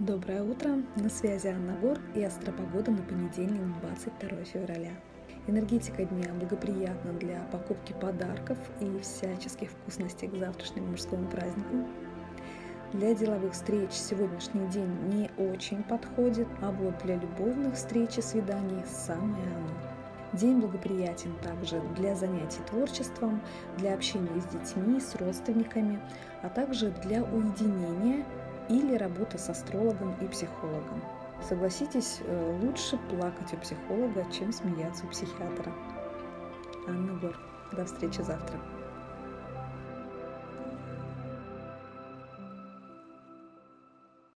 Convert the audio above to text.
Доброе утро! На связи Анна Гор и Астропогода на понедельник, 22 февраля. Энергетика дня благоприятна для покупки подарков и всяческих вкусностей к завтрашнему мужскому празднику. Для деловых встреч сегодняшний день не очень подходит, а вот для любовных встреч и свиданий самое оно. День благоприятен также для занятий творчеством, для общения с детьми, с родственниками, а также для уединения или работа с астрологом и психологом. Согласитесь, э, лучше плакать у психолога, чем смеяться у психиатра. Анна Гор. До встречи завтра.